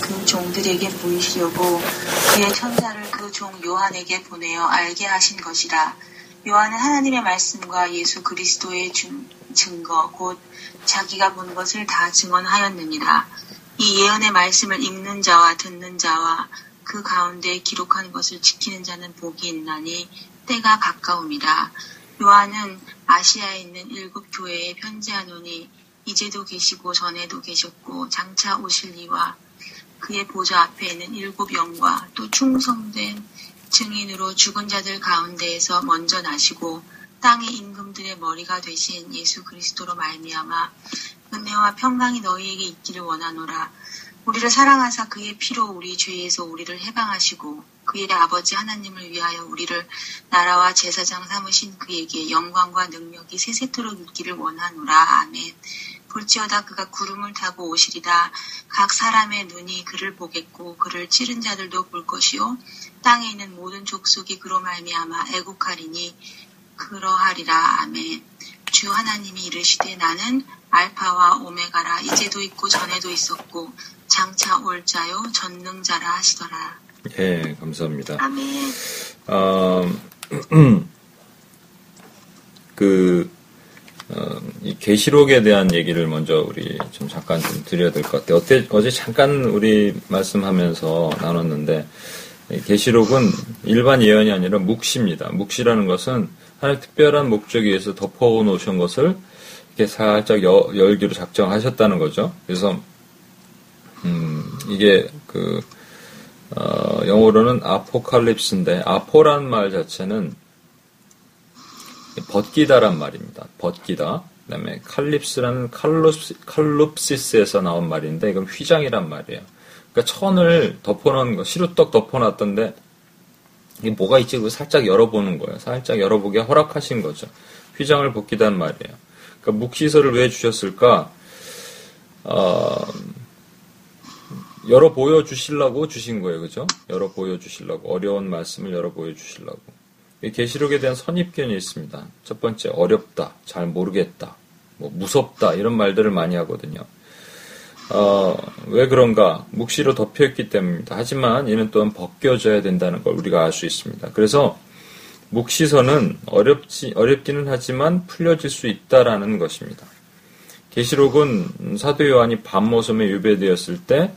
그 종들에게 보이시려고 그의 천사를 그 종 요한에게 보내어 알게 하신 것이라. 요한은 하나님의 말씀과 예수 그리스도의 증거 곧 자기가 본 것을 다 증언하였느니라. 이 예언의 말씀을 읽는 자와 듣는 자와 그 가운데 기록한 것을 지키는 자는 복이 있나니 때가 가까움이라. 요한은 아시아에 있는 일곱 교회에 편지하노니 이제도 계시고 전에도 계셨고 장차 오실 이와 그의 보좌 앞에 있는 일곱 영과 또 충성된 증인으로 죽은 자들 가운데에서 먼저 나시고 땅의 임금들의 머리가 되신 예수 그리스도로 말미암아 은혜와 평강이 너희에게 있기를 원하노라. 우리를 사랑하사 그의 피로 우리 죄에서 우리를 해방하시고 그의 아버지 하나님을 위하여 우리를 나라와 제사장 삼으신 그에게 영광과 능력이 세세토록 있기를 원하노라. 아멘. 볼지어다 그가 구름을 타고 오시리다. 각 사람의 눈이 그를 보겠고 그를 찌른 자들도 볼 것이요 땅에 있는 모든 족속이 그로 말미암아 애국하리니 그러하리라. 아멘. 주 하나님이 이르시되 나는 알파와 오메가라 이제도 있고 전에도 있었고 장차 올 자요 전능자라 하시더라. 예, 감사합니다. 아멘. 어, 그 어, 이 계시록에 대한 얘기를 먼저 우리 좀 잠깐 좀 드려야 될 것 같아요. 어때, 어제 잠깐 우리 말씀하면서 나눴는데 계시록은 일반 예언이 아니라 묵시입니다. 묵시라는 것은 하나의 특별한 목적에 의해서 덮어 놓으신 것을 이렇게 살짝 여, 열기로 작정하셨다는 거죠. 그래서 음, 이게 그 어, 영어로는 아포칼립스인데 아포란 말 자체는 벗기다란 말입니다. 벗기다. 그다음에 칼립스라는 칼룹시, 칼룹시스에서 나온 말인데 이건 휘장이란 말이에요. 그러니까 천을 덮어놓은 거, 시루떡 덮어놨던데 이게 뭐가 있지? 그 살짝 열어보는 거예요. 살짝 열어보게 허락하신 거죠. 휘장을 벗기단 말이에요. 그러니까 묵시설을 왜 주셨을까? 어, 열어 보여주시려고 주신 거예요. 그죠? 열어 보여주시려고. 어려운 말씀을 열어 보여주시려고. 계시록에 대한 선입견이 있습니다. 첫 번째, 어렵다, 잘 모르겠다, 뭐 무섭다 이런 말들을 많이 하거든요. 어, 왜 그런가? 묵시로 덮여있기 때문입니다. 하지만 이는 또한 벗겨져야 된다는 걸 우리가 알 수 있습니다. 그래서 묵시서는 어렵지 어렵기는 하지만 풀려질 수 있다라는 것입니다. 계시록은 사도 요한이 밤모섬에 유배되었을 때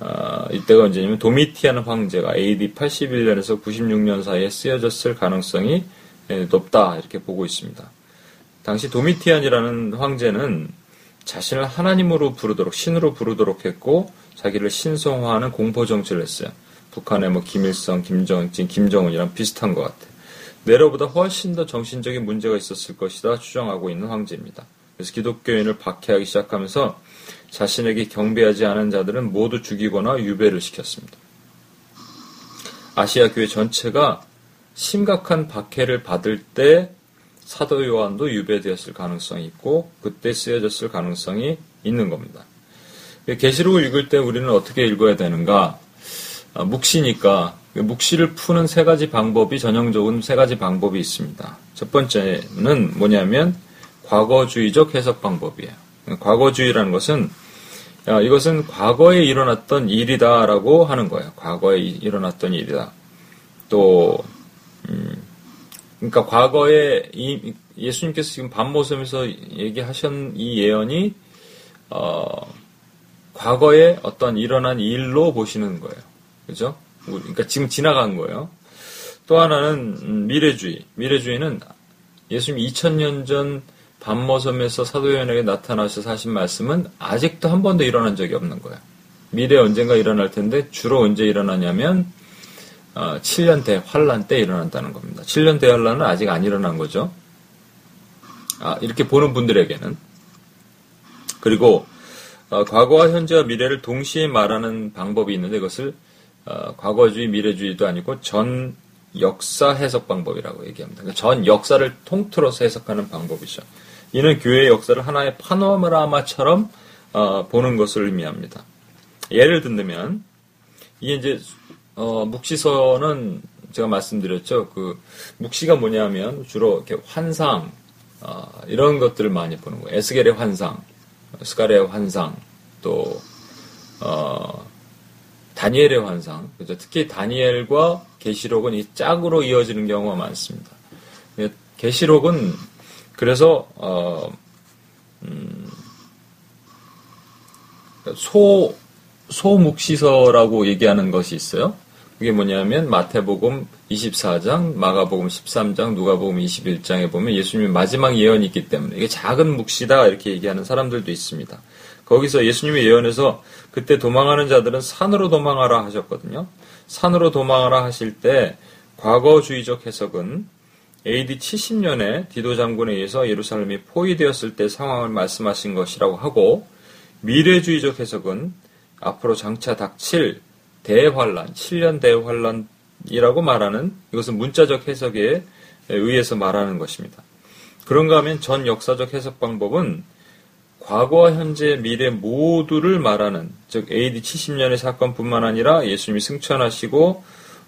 어, 이때가 언제냐면 도미티안 황제가 AD 81년에서 96년 사이에 쓰여졌을 가능성이 예, 높다 이렇게 보고 있습니다. 당시 도미티안이라는 황제는 자신을 하나님으로 부르도록 신으로 부르도록 했고 자기를 신성화하는 공포 정치를 했어요. 북한의 뭐 김일성, 김정, 김정은이랑 비슷한 것 같아요. 네로보다 훨씬 더 정신적인 문제가 있었을 것이다 추정하고 있는 황제입니다. 그래서 기독교인을 박해하기 시작하면서 자신에게 경배하지 않은 자들은 모두 죽이거나 유배를 시켰습니다. 아시아 교회 전체가 심각한 박해를 받을 때 사도 요한도 유배되었을 가능성이 있고 그때 쓰여졌을 가능성이 있는 겁니다. 계시록을 읽을 때 우리는 어떻게 읽어야 되는가? 아, 묵시니까 묵시를 푸는 세 가지 방법이 전형적인 세 가지 방법이 있습니다. 첫 번째는 뭐냐면 과거주의적 해석 방법이에요. 과거주의라는 것은 야, 이것은 과거에 일어났던 일이다라고 하는 거예요. 과거에 일어났던 일이다. 또, 음, 그러니까 과거에 이, 예수님께서 지금 밤모섬에서 얘기하신 이 예언이, 어, 과거에 어떤 일어난 일로 보시는 거예요. 그죠? 그러니까 지금 지나간 거예요. 또 하나는 음, 미래주의. 미래주의는 예수님 2000년 전 밤모섬에서 사도요한에게 나타나셔서 하신 말씀은 아직도 한 번도 일어난 적이 없는 거예요. 미래 언젠가 일어날 텐데 주로 언제 일어나냐면 어, 7년 대 환란 때 일어난다는 겁니다. 7년 대환란은 아직 안 일어난 거죠. 아, 이렇게 보는 분들에게는 그리고 어, 과거와 현재와 미래를 동시에 말하는 방법이 있는데 이것을 어, 과거주의, 미래주의도 아니고 전 역사 해석 방법이라고 얘기합니다. 그러니까 전 역사를 통틀어서 해석하는 방법이죠. 이는 교회의 역사를 하나의 파노라마처럼 어, 보는 것을 의미합니다. 예를 든다면 이게 이제 어, 묵시서는 제가 말씀드렸죠. 그 묵시가 뭐냐면 주로 이렇게 환상 어, 이런 것들을 많이 보는 거예요. 에스겔의 환상, 스가랴의 환상, 또 어, 다니엘의 환상. 그죠? 특히 다니엘과 계시록은 이 짝으로 이어지는 경우가 많습니다. 예, 계시록은 그래서 어, 음, 소 소묵시서라고 얘기하는 것이 있어요. 그게 뭐냐면 마태복음 24장, 마가복음 13장, 누가복음 21장에 보면 예수님의 마지막 예언이 있기 때문에 이게 작은 묵시다 이렇게 얘기하는 사람들도 있습니다. 거기서 예수님의 예언에서 그때 도망하는 자들은 산으로 도망하라 하셨거든요. 산으로 도망하라 하실 때 과거주의적 해석은 AD 70년에 디도 장군에 의해서 예루살렘이 포위되었을 때 상황을 말씀하신 것이라고 하고 미래주의적 해석은 앞으로 장차 닥칠 대환란, 7년 대환란이라고 말하는 이것은 문자적 해석에 의해서 말하는 것입니다. 그런가 하면 전 역사적 해석 방법은 과거와 현재, 미래 모두를 말하는 즉 AD 70년의 사건뿐만 아니라 예수님이 승천하시고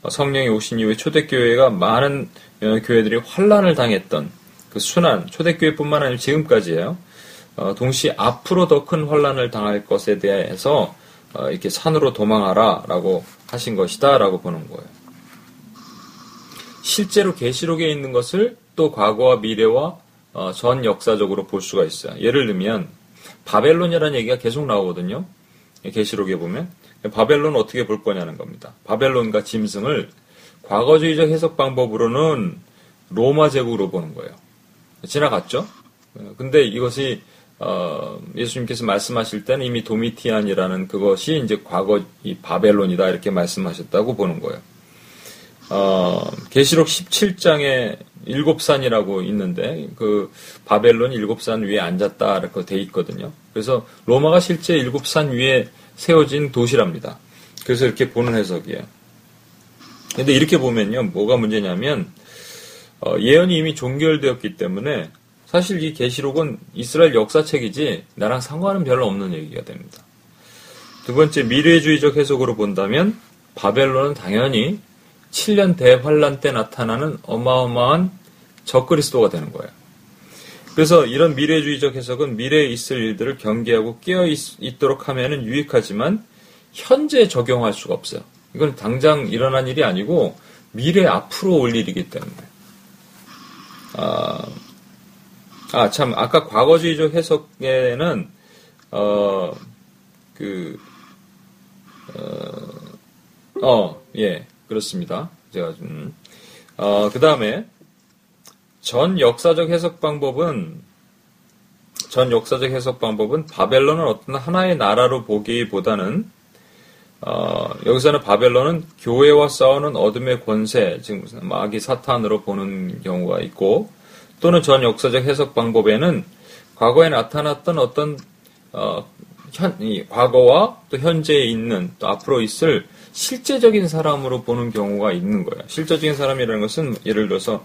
성령이 오신 이후에 초대교회가 많은 교회들이 환란을 당했던 그 순환 초대교회뿐만 아니라 지금까지예요. 어, 동시에 앞으로 더 큰 환란을 당할 것에 대해서 어, 이렇게 산으로 도망하라라고 하신 것이다라고 보는 거예요. 실제로 계시록에 있는 것을 또 과거와 미래와 어, 전 역사적으로 볼 수가 있어요. 예를 들면 바벨론이라는 얘기가 계속 나오거든요. 계시록에 보면 바벨론 어떻게 볼 거냐는 겁니다. 바벨론과 짐승을 과거주의적 해석 방법으로는 로마 제국으로 보는 거예요. 지나갔죠. 근데 이것이 어, 예수님께서 말씀하실 때는 이미 도미티안이라는 그것이 이제 과거 이 바벨론이다 이렇게 말씀하셨다고 보는 거예요. 어, 계시록 17장에 일곱 산이라고 있는데 그 바벨론 일곱 산 위에 앉았다 이렇게 돼 있거든요. 그래서 로마가 실제 일곱 산 위에 세워진 도시랍니다. 그래서 이렇게 보는 해석이에요. 근데 이렇게 보면요, 뭐가 문제냐면 어, 예언이 이미 종결되었기 때문에 사실 이 계시록은 이스라엘 역사책이지 나랑 상관은 별로 없는 얘기가 됩니다. 두 번째 미래주의적 해석으로 본다면 바벨론은 당연히 7년 대환란 때 나타나는 어마어마한 적그리스도가 되는 거예요. 그래서 이런 미래주의적 해석은 미래에 있을 일들을 경계하고 깨어 있, 도록 하면 유익하지만 현재 적용할 수가 없어요. 이건 당장 일어난 일이 아니고 미래 앞으로 올 일이기 때문에. 아, 아, 참, 아까 과거주의적 해석에는, 어, 그, 어, 어, 예, 그렇습니다. 제가 좀, 어, 그 다음에, 전 역사적 해석 방법은, 전 역사적 해석 방법은 바벨론을 어떤 하나의 나라로 보기보다는 어, 여기서는 바벨론은 교회와 싸우는 어둠의 권세, 지금 마귀 사탄으로 보는 경우가 있고, 또는 전 역사적 해석 방법에는 과거에 나타났던 어떤 어, 현, 과거와 또 현재에 있는 또 앞으로 있을 실제적인 사람으로 보는 경우가 있는 거예요. 실제적인 사람이라는 것은 예를 들어서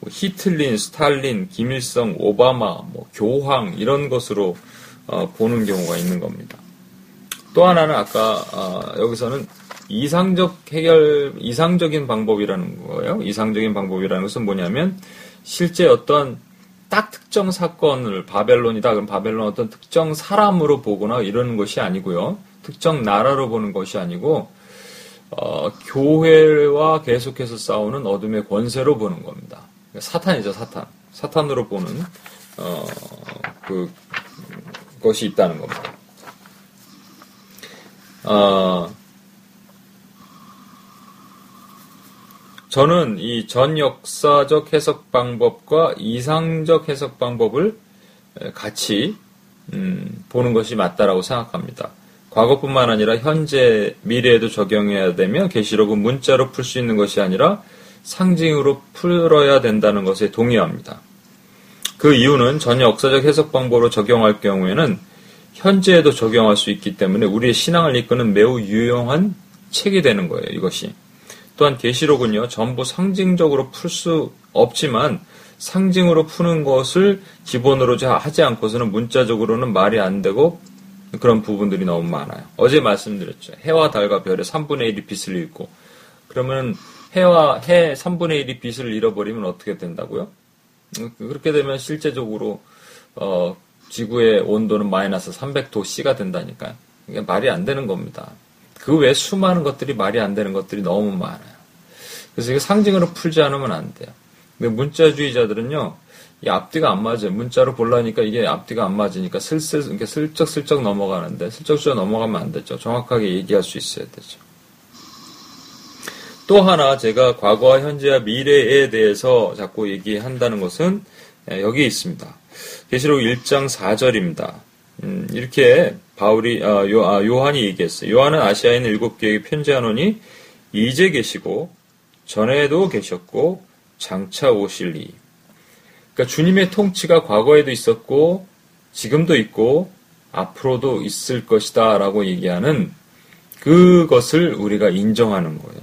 뭐 히틀린, 스탈린, 김일성, 오바마, 뭐 교황 이런 것으로 어, 보는 경우가 있는 겁니다. 또 하나는 아까 어, 여기서는 이상적 해결, 이상적인 방법이라는 거예요. 이상적인 방법이라는 것은 뭐냐면 실제 어떤 딱 특정 사건을 바벨론이다 그럼 바벨론 어떤 특정 사람으로 보거나 이러는 것이 아니고요. 특정 나라로 보는 것이 아니고 어, 교회와 계속해서 싸우는 어둠의 권세로 보는 겁니다. 그러니까 사탄이죠, 사탄. 사탄으로 보는 어, 그 것이 있다는 겁니다. 어, 저는 이 전 역사적 해석 방법과 이상적 해석 방법을 같이 음, 보는 것이 맞다라고 생각합니다. 과거뿐만 아니라 현재, 미래에도 적용해야 되며 계시록은 문자로 풀 수 있는 것이 아니라 상징으로 풀어야 된다는 것에 동의합니다. 그 이유는 전 역사적 해석 방법으로 적용할 경우에는 현재에도 적용할 수 있기 때문에 우리의 신앙을 이끄는 매우 유용한 책이 되는 거예요. 이것이. 또한 계시록은요. 전부 상징적으로 풀 수 없지만 상징으로 푸는 것을 기본으로 하지 않고서는 문자적으로는 말이 안 되고 그런 부분들이 너무 많아요. 어제 말씀드렸죠. 해와 달과 별의 3분의 1이 빛을 잃고 그러면 해와 해 3분의 1이 빛을 잃어버리면 어떻게 된다고요? 그렇게 되면 실제적으로 어, 지구의 온도는 마이너스 300도 C가 된다니까요. 이게 말이 안 되는 겁니다. 그 외 수많은 것들이 말이 안 되는 것들이 너무 많아요. 그래서 이게 상징으로 풀지 않으면 안 돼요. 근데 문자주의자들은요, 이 앞뒤가 안 맞아요. 문자로 보려니까 이게 앞뒤가 안 맞으니까 슬슬, 이렇게 슬쩍슬쩍 넘어가는데, 슬쩍슬쩍 넘어가면 안 되죠. 정확하게 얘기할 수 있어야 되죠. 또 하나 제가 과거와 현재와 미래에 대해서 자꾸 얘기한다는 것은 예, 여기 있습니다. 계시록 1장 4절입니다. 음, 이렇게 바울이 아, 요, 아, 요한이 얘기했어요. 요한은 아시아에 있는 일곱 교회에 편지하노니 이제 계시고 전에도 계셨고 장차 오실리. 그러니까 주님의 통치가 과거에도 있었고 지금도 있고 앞으로도 있을 것이다라고 얘기하는 그것을 우리가 인정하는 거예요.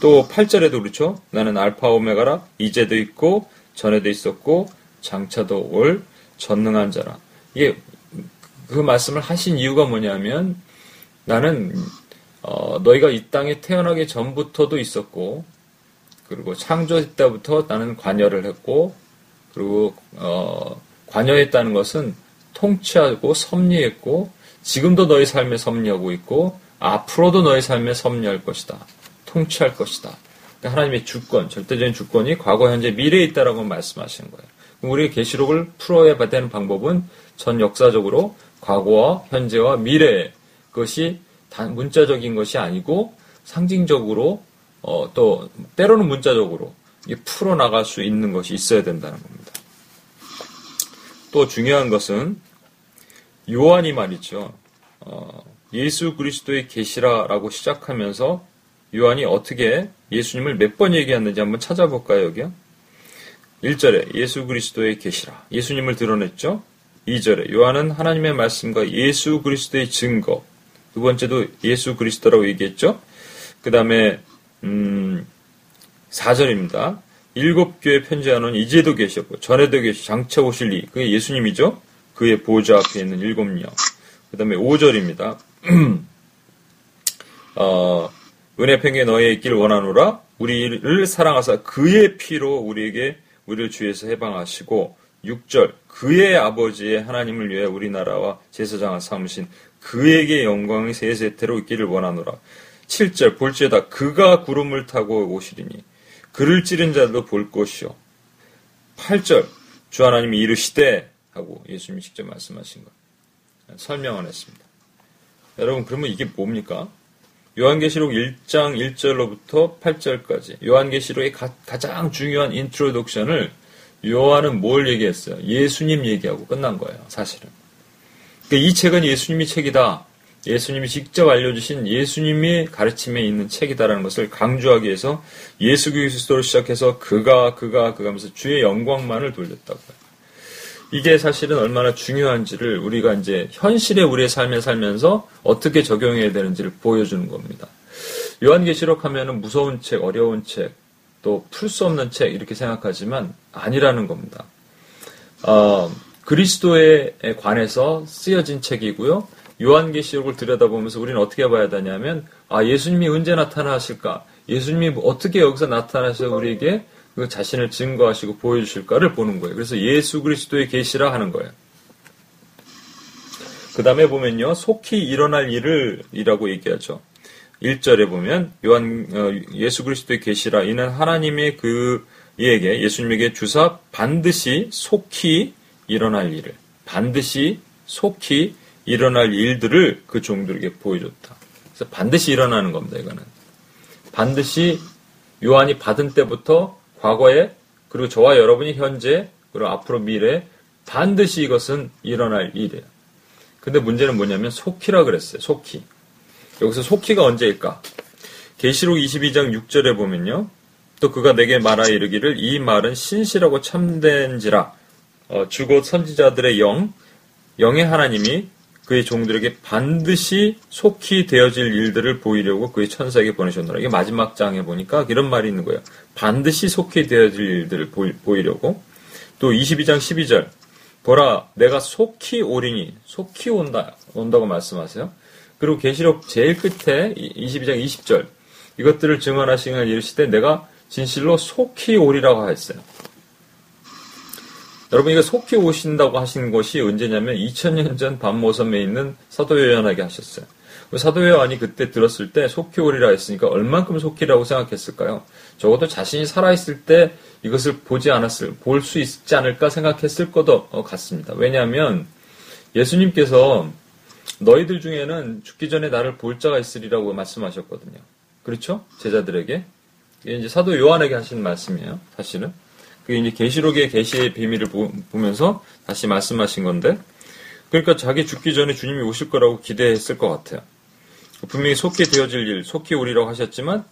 또 8절에도 그렇죠. 나는 알파 오메가라 이제도 있고 전에도 있었고 장차도 올 전능한 자라. 이게 그 말씀을 하신 이유가 뭐냐면 나는 어, 너희가 이 땅에 태어나기 전부터도 있었고 그리고 창조 때부터 나는 관여를 했고 그리고 어, 관여했다는 것은 통치하고 섭리했고 지금도 너희 삶에 섭리하고 있고 앞으로도 너희 삶에 섭리할 것이다. 통치할 것이다. 그러니까 하나님의 주권, 절대적인 주권이 과거, 현재, 미래에 있다라고 말씀하시는 거예요. 우리의 계시록을 풀어야 되는 방법은 전 역사적으로 과거와 현재와 미래 그것이 단 문자적인 것이 아니고 상징적으로 어, 또 때로는 문자적으로 풀어 나갈 수 있는 것이 있어야 된다는 겁니다. 또 중요한 것은 요한이 말이죠. 어, 예수 그리스도의 계시라라고 시작하면서 요한이 어떻게 예수님을 몇 번 얘기했는지 한번 찾아볼까요, 여기요? 1절에 예수 그리스도의 계시라. 예수님을 드러냈죠? 2절에 요한은 하나님의 말씀과 예수 그리스도의 증거. 두 번째도 예수 그리스도라고 얘기했죠? 그 다음에, 음, 4절입니다. 일곱 교회 편지하는 이제도 계셨고, 전에도 계시, 장차 오실 리. 그게 예수님이죠? 그의 보좌 앞에 있는 일곱 명. 그 다음에 5절입니다. 어, 은혜 평에 너희에 있기를 원하노라 우리를 사랑하사 그의 피로 우리에게 우리를 주에서 해방하시고 6절 그의 아버지의 하나님을 위해 우리나라와 제사장을 삼으신 그에게 영광이 세세태로 있기를 원하노라 7절 볼지에다 그가 구름을 타고 오시리니 그를 찌른 자도 볼 것이요 8절 주 하나님이 이르시되 하고 예수님이 직접 말씀하신 것 설명을 했습니다. 여러분 그러면 이게 뭡니까? 요한계시록 1장 1절로부터 8절까지 요한계시록의 가, 장 중요한 introduction을 요한은 뭘 얘기했어요? 예수님 얘기하고 끝난 거예요, 사실은. 그러니까 이 책은 예수님의 책이다. 예수님이 직접 알려주신 예수님의 가르침에 있는 책이다라는 것을 강조하기 위해서 예수 그리스도를 시작해서 그가 그가 그가 하면서 주의 영광만을 돌렸다고요. 이게 사실은 얼마나 중요한지를 우리가 이제 현실의 우리의 삶에 살면서 어떻게 적용해야 되는지를 보여주는 겁니다. 요한계시록 하면은 무서운 책, 어려운 책, 또 풀 수 없는 책 이렇게 생각하지만 아니라는 겁니다. 어, 그리스도에 관해서 쓰여진 책이고요. 요한계시록을 들여다보면서 우리는 어떻게 봐야 되냐면 아 예수님이 언제 나타나실까? 예수님이 어떻게 여기서 나타나서 우리에게 그 자신을 증거하시고 보여주실까를 보는 거예요. 그래서 예수 그리스도의 계시라 하는 거예요. 그 다음에 보면요, 속히 일어날 일을 이라고 얘기하죠. 1절에 보면 요한 어, 예수 그리스도의 계시라 이는 하나님의 그에게 예수님에게 주사 반드시 속히 일어날 일을 반드시 속히 일어날 일들을 그 종들에게 보여줬다. 그래서 반드시 일어나는 겁니다. 이거는 반드시 요한이 받은 때부터 과거에 그리고 저와 여러분이 현재 그리고 앞으로 미래 반드시 이것은 일어날 일이에요. 근데 문제는 뭐냐면 속히라 그랬어요. 속히. 여기서 속히가 언제일까? 계시록 22장 6절에 보면요. 또 그가 내게 말하 이르기를 이 말은 신실하고 참된지라 어, 주곧 선지자들의 영 영의 하나님이 그의 종들에게 반드시 속히 되어질 일들을 보이려고 그의 천사에게 보내셨노라. 이게 마지막 장에 보니까 이런 말이 있는 거예요. 반드시 속히 되어질 일들을 보이, 려고 또 22장 12절 보라 내가 속히 오리니 속히 온다 온다고 말씀하세요. 그리고 계시록 제일 끝에 22장 20절 이것들을 증언하시는 이르시되 내가 진실로 속히 오리라고 했어요. 여러분 이거 속히 오신다고 하신 것이 언제냐면 2000년 전 밤모섬에 있는 사도 요한에게 하셨어요. 그 사도 요한이 그때 들었을 때 속히 오리라 했으니까 얼만큼 속히라고 생각했을까요? 적어도 자신이 살아있을 때 이것을 보지 않았을, 볼 수 있지 않을까 생각했을 것도 같습니다. 왜냐하면 예수님께서 너희들 중에는 죽기 전에 나를 볼 자가 있으리라고 말씀하셨거든요. 그렇죠? 제자들에게. 이게 이제 사도 요한에게 하신 말씀이에요. 사실은. 그게 이제 계시록의 계시의 비밀을 보면서 다시 말씀하신 건데, 그러니까 자기 죽기 전에 주님이 오실 거라고 기대했을 것 같아요. 분명히 속히 되어질 일, 속히 오리라고 하셨지만,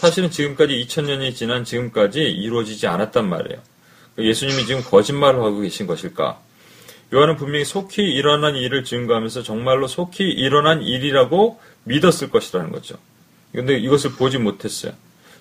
사실은 지금까지 2000년이 지난 지금까지 이루어지지 않았단 말이에요. 예수님이 지금 거짓말을 하고 계신 것일까? 요한은 분명히 속히 일어난 일을 증거하면서 정말로 속히 일어난 일이라고 믿었을 것이라는 거죠. 근데 이것을 보지 못했어요.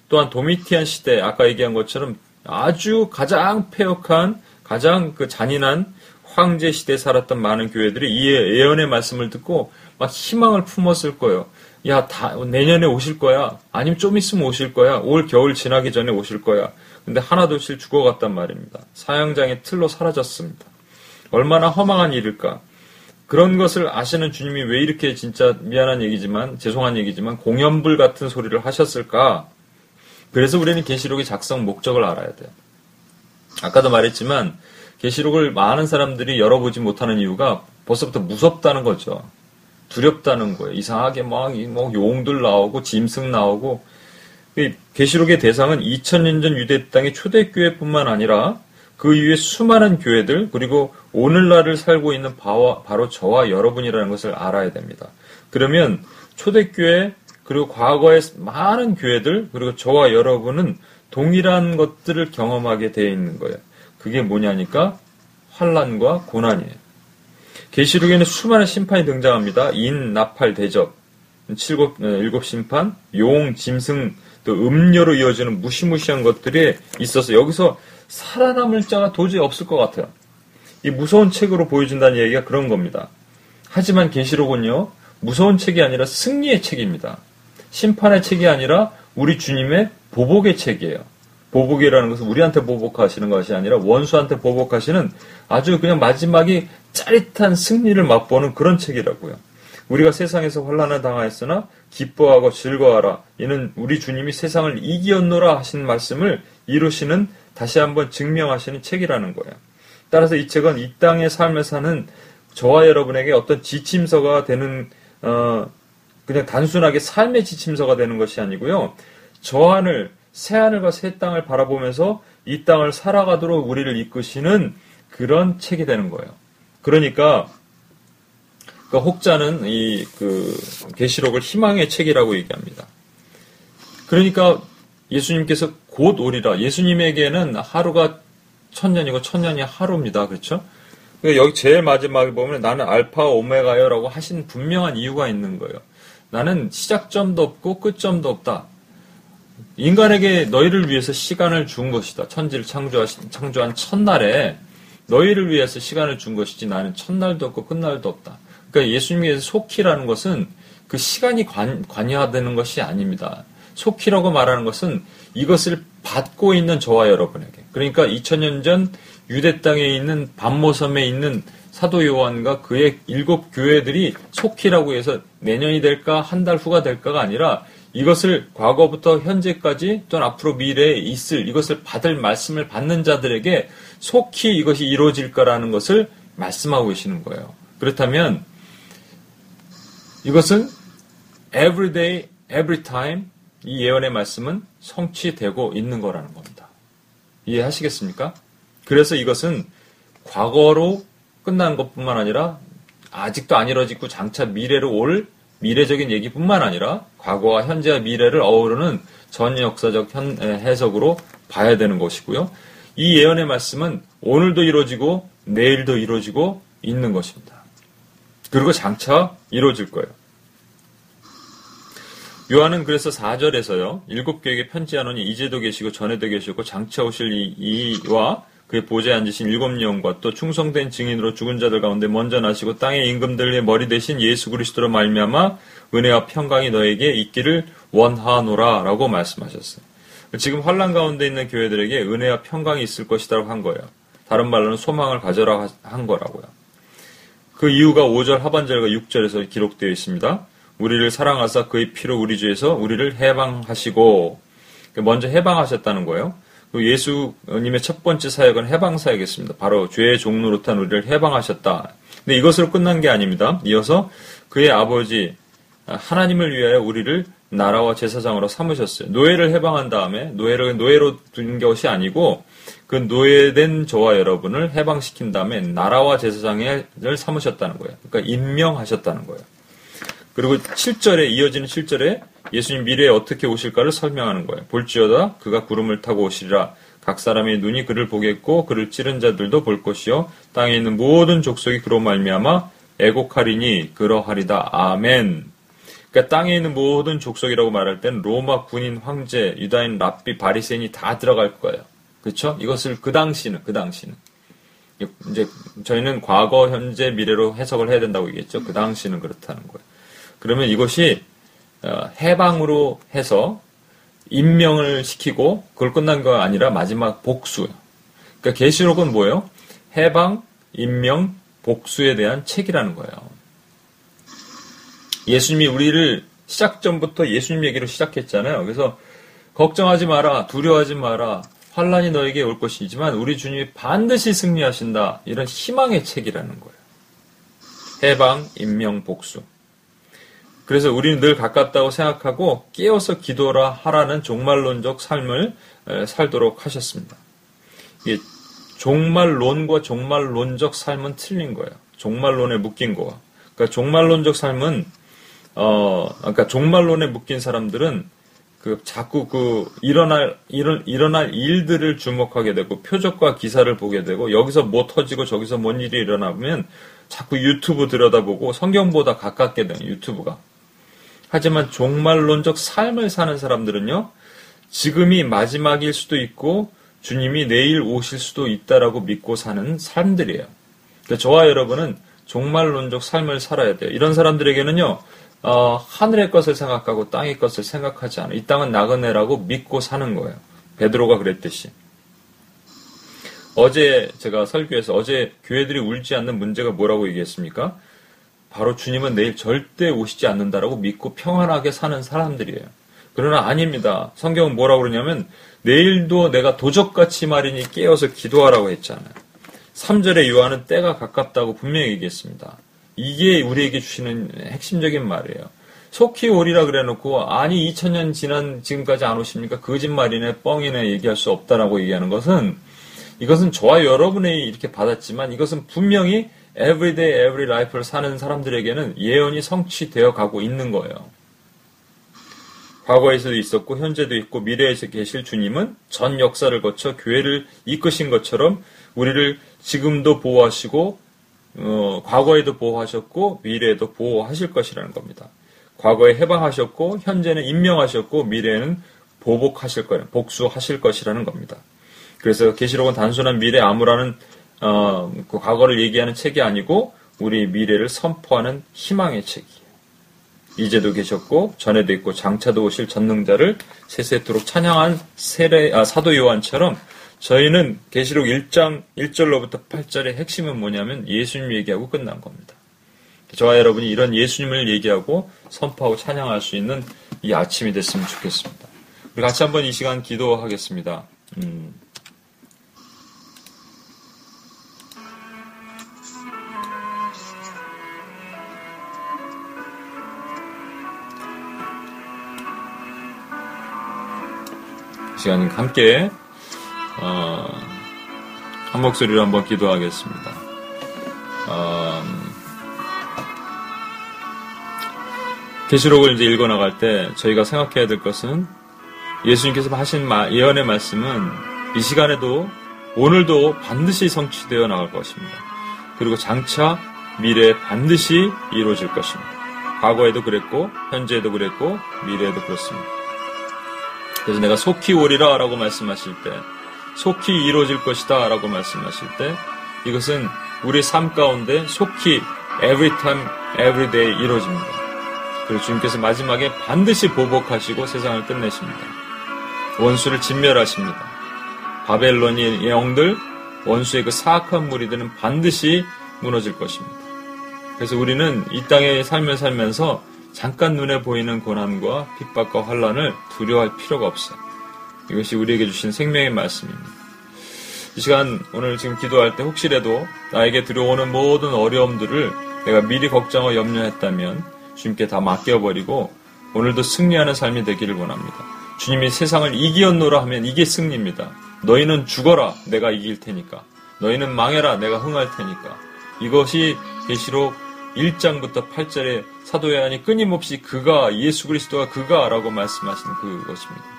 또한 도미티안 시대, 아까 얘기한 것처럼 아주 가장 폐역한, 가장 그 잔인한 황제 시대에 살았던 많은 교회들이 이 예언의 말씀을 듣고 막 희망을 품었을 거예요. 야, 다, 내년에 오실 거야. 아니면 좀 있으면 오실 거야. 올 겨울 지나기 전에 오실 거야. 근데 하나둘씩 죽어갔단 말입니다. 사형장의 틀로 사라졌습니다. 얼마나 허망한 일일까. 그런 것을 아시는 주님이 왜 이렇게 진짜 미안한 얘기지만, 죄송한 얘기지만, 공연불 같은 소리를 하셨을까? 그래서 우리는 계시록의 작성 목적을 알아야 돼요. 아까도 말했지만 계시록을 많은 사람들이 열어보지 못하는 이유가 벌써부터 무섭다는 거죠. 두렵다는 거예요. 이상하게 막, 뭐 용들 나오고 짐승 나오고 계시록의 대상은 2000년 전 유대 땅의 초대교회뿐만 아니라 그 이후에 수많은 교회들 그리고 오늘날을 살고 있는 바와, 바로 저와 여러분이라는 것을 알아야 됩니다. 그러면 초대교회 그리고 과거의 많은 교회들 그리고 저와 여러분은 동일한 것들을 경험하게 되어 있는 거예요. 그게 뭐냐니까 환란과 고난이에요. 계시록에는 수많은 심판이 등장합니다. 인, 나팔, 대접, 칠곱, 어, 일곱 심판, 용, 짐승, 또 음료로 이어지는 무시무시한 것들이 있어서 여기서 살아남을 자가 도저히 없을 것 같아요. 이 무서운 책으로 보여준다는 얘기가 그런 겁니다. 하지만 계시록은요 무서운 책이 아니라 승리의 책입니다. 심판의 책이 아니라 우리 주님의 보복의 책이에요. 보복이라는 것은 우리한테 보복하시는 것이 아니라 원수한테 보복하시는 아주 그냥 마지막이 짜릿한 승리를 맛보는 그런 책이라고요. 우리가 세상에서 환란을 당하였으나 기뻐하고 즐거워하라. 이는 우리 주님이 세상을 이기었노라 하신 말씀을 이루시는 다시 한번 증명하시는 책이라는 거예요. 따라서 이 책은 이 땅의 삶을 사는 저와 여러분에게 어떤 지침서가 되는 어, 그냥 단순하게 삶의 지침서가 되는 것이 아니고요. 저 하늘, 새 하늘과 새 땅을 바라보면서 이 땅을 살아가도록 우리를 이끄시는 그런 책이 되는 거예요. 그러니까 그 혹자는 이 그 계시록을 희망의 책이라고 얘기합니다. 그러니까 예수님께서 곧 오리라. 예수님에게는 하루가 천년이고 천년이 하루입니다. 그렇죠? 그러니까 여기 제일 마지막에 보면 나는 알파 오메가요라고 하신 분명한 이유가 있는 거예요. 나는 시작점도 없고 끝점도 없다. 인간에게 너희를 위해서 시간을 준 것이다. 천지를 창조하신, 창조한 첫날에 너희를 위해서 시간을 준 것이지 나는 첫날도 없고 끝날도 없다. 그러니까 예수님께서 속히라는 것은 그 시간이 관, 관여되는 것이 아닙니다. 속히라고 말하는 것은 이것을 받고 있는 저와 여러분에게. 그러니까 2000년 전 유대 땅에 있는 반모섬에 있는 사도 요한과 그의 일곱 교회들이 속히라고 해서 내년이 될까 한 달 후가 될까가 아니라 이것을 과거부터 현재까지 또는 앞으로 미래에 있을 이것을 받을 말씀을 받는 자들에게 속히 이것이 이루어질 거라는 것을 말씀하고 계시는 거예요. 그렇다면 이것은 every day, every time 이 예언의 말씀은 성취되고 있는 거라는 겁니다. 이해하시겠습니까? 그래서 이것은 과거로 끝난 것뿐만 아니라 아직도 안 이뤄지고 장차 미래로 올 미래적인 얘기뿐만 아니라 과거와 현재와 미래를 어우르는 전 역사적 현, 해석으로 봐야 되는 것이고요. 이 예언의 말씀은 오늘도 이루어지고 내일도 이루어지고 있는 것입니다. 그리고 장차 이루어질 거예요. 요한은 그래서 4절에서요. 일곱 교에게 편지하노니 이제도 계시고 전에도 계시고 장차 오실 이와 그의 보좌에 앉으신 일곱 영과 또 충성된 증인으로 죽은 자들 가운데 먼저 나시고 땅의 임금들의 머리 대신 예수 그리스도로 말미암아 은혜와 평강이 너에게 있기를 원하노라라고 말씀하셨어요. 지금 환란 가운데 있는 교회들에게 은혜와 평강이 있을 것이라고 한 거예요. 다른 말로는 소망을 가져라 한 거라고요. 그 이유가 5절 하반절과 6절에서 기록되어 있습니다. 우리를 사랑하사 그의 피로 우리 주에서 우리를 해방하시고 먼저 해방하셨다는 거예요. 예수님의 첫 번째 사역은 해방 사역이었습니다. 바로 죄의 종로로 탄 우리를 해방하셨다. 근데 이것으로 끝난 게 아닙니다. 이어서 그의 아버지 하나님을 위하여 우리를 나라와 제사장으로 삼으셨어요. 노예를 해방한 다음에 노예를 노예로 둔 것이 아니고 그 노예된 저와 여러분을 해방시킨 다음에 나라와 제사장을 삼으셨다는 거예요. 그러니까 임명하셨다는 거예요. 그리고 7절에 이어지는 7절에 예수님 미래에 어떻게 오실까를 설명하는 거예요. 볼지어다 그가 구름을 타고 오시리라. 각 사람의 눈이 그를 보겠고 그를 찌른 자들도 볼 것이요 땅에 있는 모든 족속이 그로 말미암아 애곡하리니 그러하리다. 아멘. 그러니까 땅에 있는 모든 족속이라고 말할 땐 로마 군인, 황제, 유다인, 랍비, 바리새인이 다 들어갈 거예요. 그렇죠? 이것을 그 당시는 그 당시는 이제 저희는 과거, 현재, 미래로 해석을 해야 된다고 얘기했죠. 그 당시는 그렇다는 거예요. 그러면 이것이 어, 해방으로 해서 임명을 시키고 그걸 끝난 거 아니라 마지막 복수예요. 그러니까 계시록은 뭐예요? 해방, 임명, 복수에 대한 책이라는 거예요. 예수님이 우리를 시작 전부터 예수님 얘기로 시작했잖아요. 그래서 걱정하지 마라, 두려워하지 마라, 환란이 너에게 올 것이지만 우리 주님이 반드시 승리하신다. 이런 희망의 책이라는 거예요. 해방, 임명, 복수. 그래서 우리는 늘 가깝다고 생각하고 깨어서 기도라 하라는 종말론적 삶을 살도록 하셨습니다. 이게 종말론과 종말론적 삶은 틀린 거예요. 종말론에 묶인 거와. 그러니까 종말론적 삶은 어, 그러니까 종말론에 묶인 사람들은 그 자꾸 그 일어날 일어, 일어날 일들을 주목하게 되고 표적과 기사를 보게 되고 여기서 뭐 터지고 저기서 뭔 일이 일어나면 자꾸 유튜브 들여다보고 성경보다 가깝게 되는 유튜브가. 하지만 종말론적 삶을 사는 사람들은요. 지금이 마지막일 수도 있고 주님이 내일 오실 수도 있다라고 믿고 사는 사람들이에요. 그러니까 저와 여러분은 종말론적 삶을 살아야 돼요. 이런 사람들에게는요. 어, 하늘의 것을 생각하고 땅의 것을 생각하지 않아. 이 땅은 나그네라고 믿고 사는 거예요. 베드로가 그랬듯이. 어제 제가 설교에서 어제 교회들이 울지 않는 문제가 뭐라고 얘기했습니까? 바로 주님은 내일 절대 오시지 않는다라고 믿고 평안하게 사는 사람들이에요. 그러나 아닙니다. 성경은 뭐라고 그러냐면 내일도 내가 도적같이 말이니 깨어서 기도하라고 했잖아요. 3절에 요한은 때가 가깝다고 분명히 얘기했습니다. 이게 우리에게 주시는 핵심적인 말이에요. 속히 오리라 그래 놓고 아니 2000년 지난 지금까지 안 오십니까? 거짓말이네 뻥이네 얘기할 수 없다라고 얘기하는 것은 이것은 저와 여러분이 이렇게 받았지만 이것은 분명히 everyday every life를 사는 사람들에게는 예언이 성취되어 가고 있는 거예요. 과거에서도 있었고 현재도 있고 미래에서 계실 주님은 전 역사를 거쳐 교회를 이끄신 것처럼 우리를 지금도 보호하시고 어, 과거에도 보호하셨고 미래에도 보호하실 것이라는 겁니다. 과거에 해방하셨고 현재는 임명하셨고 미래에는 보복하실 거예요. 복수하실 것이라는 겁니다. 그래서 계시록은 단순한 미래 암호라는 어, 그 과거를 얘기하는 책이 아니고 우리 미래를 선포하는 희망의 책이에요. 이제도 계셨고 전에도 있고 장차도 오실 전능자를 세세토록 찬양한 세례, 아, 사도 요한처럼 저희는 계시록 1장 1절로부터 8절의 핵심은 뭐냐면 예수님 얘기하고 끝난 겁니다. 저와 여러분이 이런 예수님을 얘기하고 선포하고 찬양할 수 있는 이 아침이 됐으면 좋겠습니다. 우리 같이 한번 이 시간 기도하겠습니다. 음. 시간 함께 어, 한 목소리로 한번 기도하겠습니다. 어, 계시록을 이제 읽어 나갈 때 저희가 생각해야 될 것은 예수님께서 하신 예언의 말씀은 이 시간에도 오늘도 반드시 성취되어 나갈 것입니다. 그리고 장차 미래에 반드시 이루어질 것입니다. 과거에도 그랬고 현재에도 그랬고 미래에도 그렇습니다. 그래서 내가 속히 오리라 라고 말씀하실 때 속히 이루어질 것이다 라고 말씀하실 때 이것은 우리 삶 가운데 속히 every time, every day 이루어집니다. 그리고 주님께서 마지막에 반드시 보복하시고 세상을 끝내십니다. 원수를 진멸하십니다. 바벨론의 영들, 원수의 그 사악한 무리들은 반드시 무너질 것입니다. 그래서 우리는 이 땅에 살며 살면서 잠깐 눈에 보이는 고난과 핍박과 환란을 두려워할 필요가 없어요. 이것이 우리에게 주신 생명의 말씀입니다. 이 시간 오늘 지금 기도할 때 혹시라도 나에게 들어오는 모든 어려움들을 내가 미리 걱정하고 염려했다면 주님께 다 맡겨버리고 오늘도 승리하는 삶이 되기를 원합니다. 주님이 세상을 이기었노라 하면 이게 승리입니다. 너희는 죽어라 내가 이길 테니까. 너희는 망해라 내가 흥할 테니까. 이것이 계시록 1장부터 8절에 사도 요한이 끊임없이 그가 예수 그리스도가 그가라고 말씀하신 그것입니다.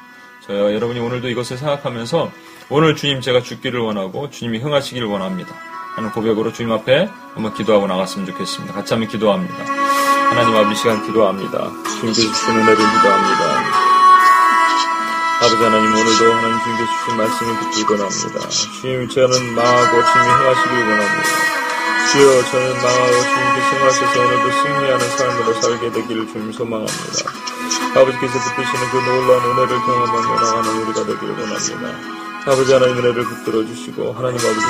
저와 여러분이 오늘도 이것을 생각하면서 오늘 주님 제가 죽기를 원하고 주님이 흥하시기를 원합니다. 하는 고백으로 주님 앞에 한번 기도하고 나갔으면 좋겠습니다. 같이 한번 기도합니다. 하나님 아버지 시간 기도합니다. 주님께 주신 은혜를 기도합니다. 아버지 하나님 오늘도 하나님 주님께 주신 말씀을 듣기 원합니다. 주님 저는 망하고 주님이 흥하시길 원합니다. 주여 저는 망하고 주님께 승하셔서 오늘도 승리하는 삶으로 살게 되기를 주님 소망합니다. 아버지께서 베푸시는 그 놀라운 은혜를 경험하며 나가는 우리가 되기를 원합니다. 아버지 하나님 은혜를 붙들어 주시고 하나님 아버지 주님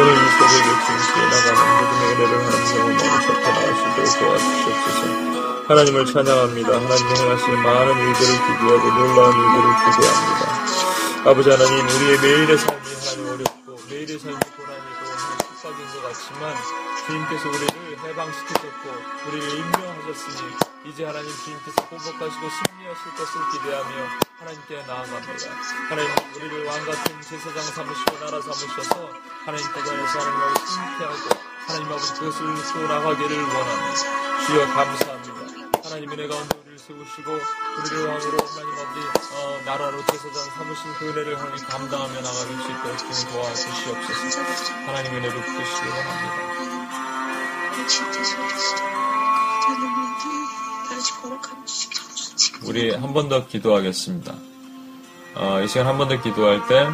오늘 이 새벽에 주님께 나가는 모든 은혜를 하나님 경험하고 접해 나가시도록 도와주시옵소서. 하나님을 찬양합니다. 하나님이 행하시는 많은 일들을 기대하고 놀라운 일들을 기대합니다. 아버지 하나님 우리의 매일의 삶이 하나님 어렵고 매일의 삶이 같지만 주님께서 우리를 해방시키셨고 우리를 임명하셨으니 이제 하나님 주님께서 보복하시고 승리하실 것을 기대하며 하나님께 나아갑니다. 하나님 우리를 왕같은 제사장 삼으시고 나라 삼으셔서 하나님 대관에서 하나님을 승리하고 하나님 아버지 그것을 또 나가기를 원합니다. 주여 감사합니다. 하나님 은혜 가운데 세우시고 우리를 왕으로 하나님 아버지 어, 나라로 제사장 삼으신 그 은혜를 하나님 감당하며 나가실 수 있도록 주님 도와주시옵소서. 하나님 은혜를 부으시기 원합니다. 우리 한 번 더 기도하겠습니다. 어, 이 시간 한 번 더 기도할 때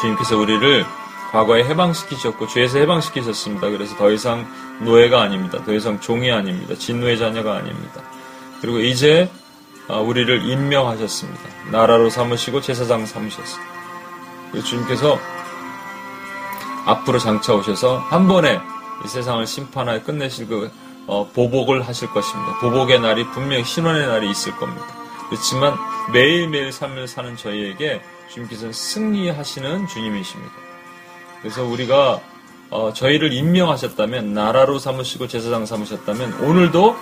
주님께서 우리를 과거에 해방시키셨고 죄에서 해방시키셨습니다. 그래서 더 이상 노예가 아닙니다. 더 이상 종이 아닙니다. 진노의 자녀가 아닙니다. 그리고 이제 어, 우리를 임명하셨습니다. 나라로 삼으시고 제사장 삼으셨습니다. 주님께서 앞으로 장차 오셔서 한 번에 이 세상을 심판하여 끝내실 그 어, 보복을 하실 것입니다. 보복의 날이 분명히 신원의 날이 있을 겁니다. 그렇지만 매일매일 삶을 사는 저희에게 주님께서는 승리하시는 주님이십니다. 그래서 우리가 어, 저희를 임명하셨다면 나라로 삼으시고 제사장 삼으셨다면 오늘도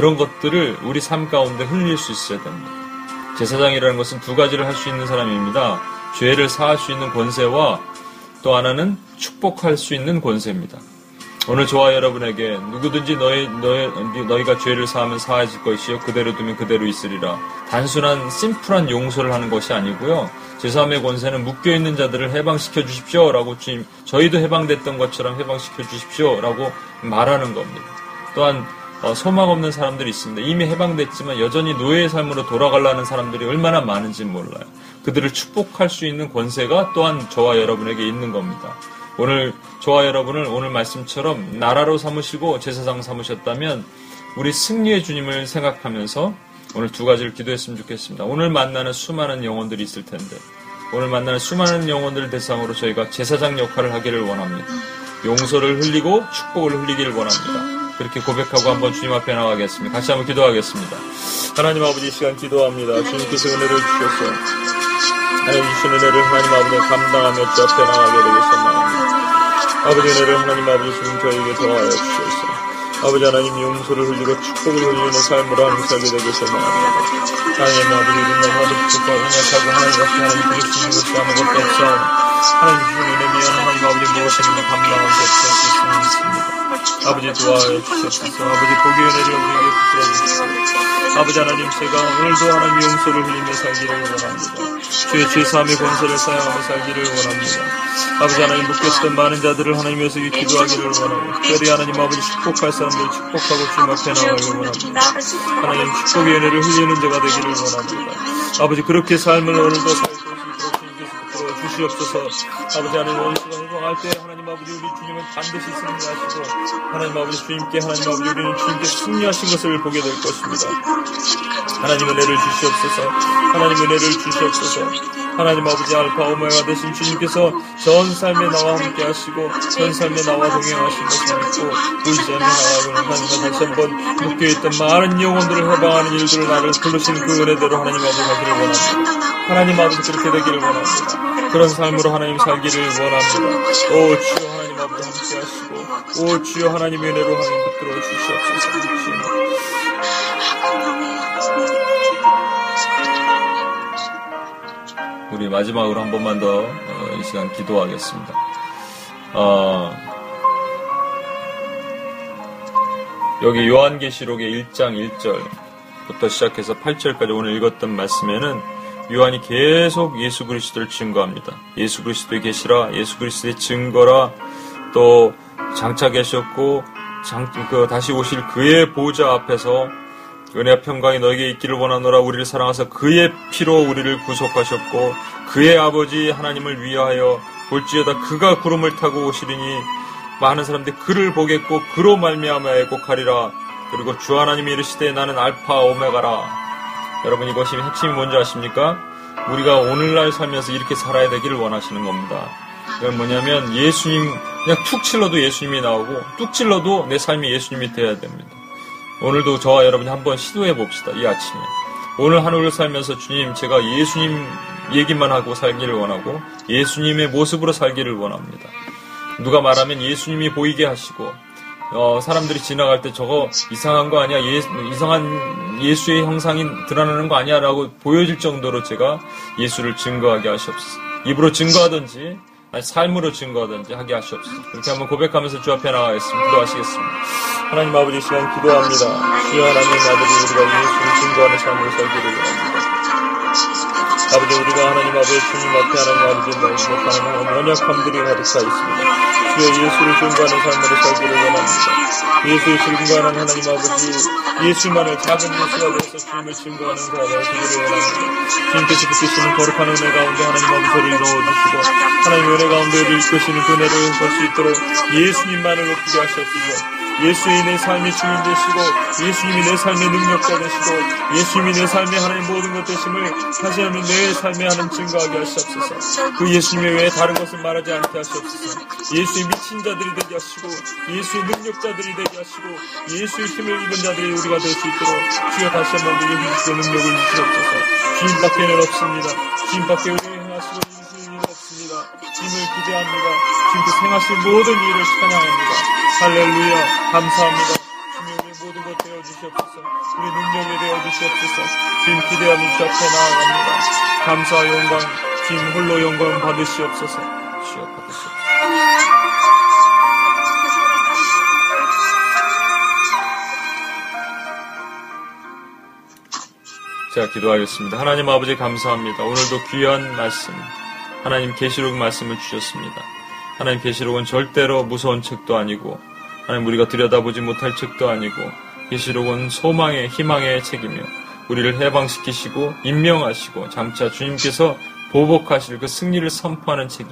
그런 것들을 우리 삶 가운데 흘릴 수 있어야 됩니다. 제사장이라는 것은 두 가지를 할 수 있는 사람입니다. 죄를 사할 수 있는 권세와 또 하나는 축복할 수 있는 권세입니다. 오늘 저와 여러분에게 누구든지 너희, 너희, 너희가 죄를 사하면 사해질 것이요. 그대로 두면 그대로 있으리라. 단순한 심플한 용서를 하는 것이 아니고요. 제3의 권세는 묶여있는 자들을 해방시켜 주십시오. 라고 주님, 저희도 해방됐던 것처럼 해방시켜 주십시오. 라고 말하는 겁니다. 또한 어, 소망 없는 사람들이 있습니다. 이미 해방됐지만 여전히 노예의 삶으로 돌아가려는 사람들이 얼마나 많은지 몰라요. 그들을 축복할 수 있는 권세가 또한 저와 여러분에게 있는 겁니다. 오늘 저와 여러분을 오늘 말씀처럼 나라로 삼으시고 제사장 삼으셨다면 우리 승리의 주님을 생각하면서 오늘 두 가지를 기도했으면 좋겠습니다. 오늘 만나는 수많은 영혼들이 있을 텐데 오늘 만나는 수많은 영혼들을 대상으로 저희가 제사장 역할을 하기를 원합니다. 용서를 흘리고 축복을 흘리기를 원합니다. 그렇게 고백하고 한번 주님 앞에 나가겠습니다. 같이 한번 기도하겠습니다. 하나님 아버지 시간 기도합니다. 주님께서 은혜를 주셔서 하나님 주신 은혜를 하나님 아버지 감당하며 주 앞에 나가게 되겠습니다. 아버지 은혜를 하나님 아버지 주님 저에게 더하여 주셔서 아버지 하나님 용서를 흘리고 축복을 흘리는 삶으로 하나님 살게 되겠습니다. 하나님 아버지 우리는 너무나도 부족하고 연약하고 하나님 앞에 하나님 있는 것이 아무것도 없사 하나님 주신 은혜 미안 하나님 아버지 무엇이든지 감당할 수 없을 수 있습니다. 아버지 도와여 주시옵소서 아버지 복의 은혜를 우리에게 부풀어 주시옵소서 아버지 하나님 제가 오늘도 하나님 용서를 흘리며 살기를 원합니다. 주의 죄사함의 권세를 사용하며 살기를 원합니다. 아버지 하나님 묶였던 많은 자들을 하나님에서 기도하기를 원하고 특별히 하나님 아버지 축복할 사람들 축복하고 주님 앞에 나가기를 원합니다. 하나님 축복의 은혜를 흘리는 자가 되기를 원합니다. 아버지 그렇게 삶을 오늘도 주시옵소서. 아버지 하나님 원수가 해방할 때 하나님 아버지 우리 주님은 반드시 승리하시고 하나님 아버지 주님께 하나님 아버지 우리는 주님께 승리하신 것을 보게 될 것입니다. 하나님 은혜를 주시옵소서. 하나님 은혜를 주시옵소서. 하나님 아버지 알파 오메가 되신 주님께서 전 삶에 나와 함께 하시고 전 삶에 나와 동행하신 것을 믿고 울지 않는 나와 하나님 다시 한번 묶여있던 많은 영혼들을 해방하는 일들을 나를 부르신 그 은혜대로 하나님 아버지 하기를 원합니다. 하나님 아버지 그렇게 되기를 원합니다. 그런 삶으로 하나님 살기를 원합니다. 오 주여 하나님 아버지 함께 하시고 오 주여 하나님 은혜로 하나님 붙들어 주시옵소서. 우리 마지막으로 한 번만 더이 어, 시간 기도하겠습니다. 어, 여기 요한계시록의 1장 1절부터 시작해서 8절까지 오늘 읽었던 말씀에는 요한이 계속 예수 그리스도를 증거합니다. 예수 그리스도의 계시라, 예수 그리스도의 증거라, 또 장차 계셨고 장, 그 다시 오실 그의 보좌 앞에서 은혜와 평강이 너에게 있기를 원하노라. 우리를 사랑하사 그의 피로 우리를 구속하셨고 그의 아버지 하나님을 위하여 볼지어다 그가 구름을 타고 오시리니 많은 사람들이 그를 보겠고 그로 말미암아 애곡하리라. 그리고 주 하나님이 이르시되 나는 알파 오메가라 여러분 이것이 핵심이 뭔지 아십니까? 우리가 오늘날 살면서 이렇게 살아야 되기를 원하시는 겁니다. 그건 뭐냐면 예수님 그냥 툭 찔러도 예수님이 나오고 뚝 찔러도 내 삶이 예수님이 돼야 됩니다. 오늘도 저와 여러분이 한번 시도해 봅시다. 이 아침에. 오늘 하루를 살면서 주님, 제가 예수님 얘기만 하고 살기를 원하고 예수님의 모습으로 살기를 원합니다. 누가 말하면 예수님이 보이게 하시고 어, 사람들이 지나갈 때 저거 이상한 거 아니야? 예, 이상한 예수의 형상이 드러나는 거 아니야? 라고 보여질 정도로 제가 예수를 증거하게 하시옵소서. 입으로 증거하든지 아니, 삶으로 증거하든지 하게 하시옵소서. 그렇게 한번 고백하면서 주 앞에 나가겠습니다. 기도하시겠습니다. 하나님 아버지 시간 기도합니다. 주여 하나님 아버지 우리가 예수를 증거하는 삶으로 살기를 원합니다. 아버지 우리가 하나님 아버지 주님 앞에 하나님 아버지 말씀 못하는 연약함들이 가득 차 있습니다. 주여 예수를 증거하는 삶으로 살기를 원합니다. 예수를 증거하는 하나님 아버지 예수만을 작은 예수가 되어서 주님을 증거하는 자가 되기를 원합니다. 주님께서 붙드시는 거룩한 은혜 가운데 하나님 아버지 저를 넣어주시고 하나님 은혜 가운데 를 이끄시는 그 은혜를 볼 수 있도록 예수님만을 높이게 하셨옵소서. 예수님이 내 삶의 주인 되시고 예수님이 내 삶의 능력자 되시고 예수님이 내 삶의 하나님 모든 것 되심을 다시 한번 내 삶에 하는 증거하게 하시옵소서. 그 예수님 외에 다른 것을 말하지 않게 하시옵소서. 예수의 미친 자들이 되게 하시고 예수의 능력자들이 되게 하시고 예수의 힘을 입은 자들이 우리가 될 수 있도록 주여 다시 한번 우리 예수의 능력을 주시옵소서. 주님밖에 는 없습니다. 주님밖에 우리 행하시고 이루시는 일 없습니다. 주님을 기대합니다. 주님께 생하실 모든 일을 찬양합니다. 할렐루야 감사합니다. 주님의 모든 것 되어 주시옵소서. 우리 능력이 되어 주시옵소서. 주님 기대하는 주 앞에 나아갑니다. 감사와 영광 주님 홀로 영광 받으시옵소서. 주여 받으시옵소서. 제가 기도하겠습니다. 하나님 아버지 감사합니다. 오늘도 귀한 말씀, 하나님 계시록 말씀을 주셨습니다. 하나님 계시록은 절대로 무서운 책도 아니고 하나님 우리가 들여다보지 못할 책도 아니고 계시록은 소망의 희망의 책이며 우리를 해방시키시고 임명하시고 장차 주님께서 보복하실 그 승리를 선포하는 책이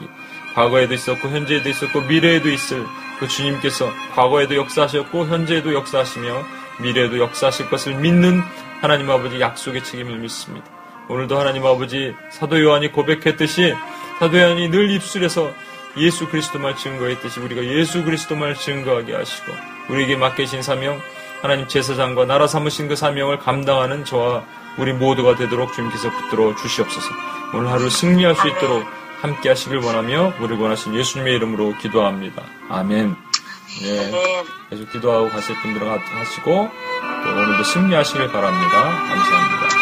과거에도 있었고 현재에도 있었고 미래에도 있을 그 주님께서 과거에도 역사하셨고 현재에도 역사하시며 미래에도 역사하실 것을 믿는 하나님 아버지 약속의 책임을 믿습니다. 오늘도 하나님 아버지 사도 요한이 고백했듯이 사도 요한이 늘 입술에서 예수 그리스도만 증거했듯이 우리가 예수 그리스도만 증거하게 하시고 우리에게 맡기신 사명 하나님 제사장과 나라 삼으신 그 사명을 감당하는 저와 우리 모두가 되도록 주님께서 붙들어 주시옵소서. 오늘 하루 승리할 수 있도록 함께 하시길 원하며 우리 원하신 예수님의 이름으로 기도합니다. 아멘. 네. 계속 기도하고 가실 분들은 하시고 또 오늘도 승리하시길 바랍니다. 감사합니다.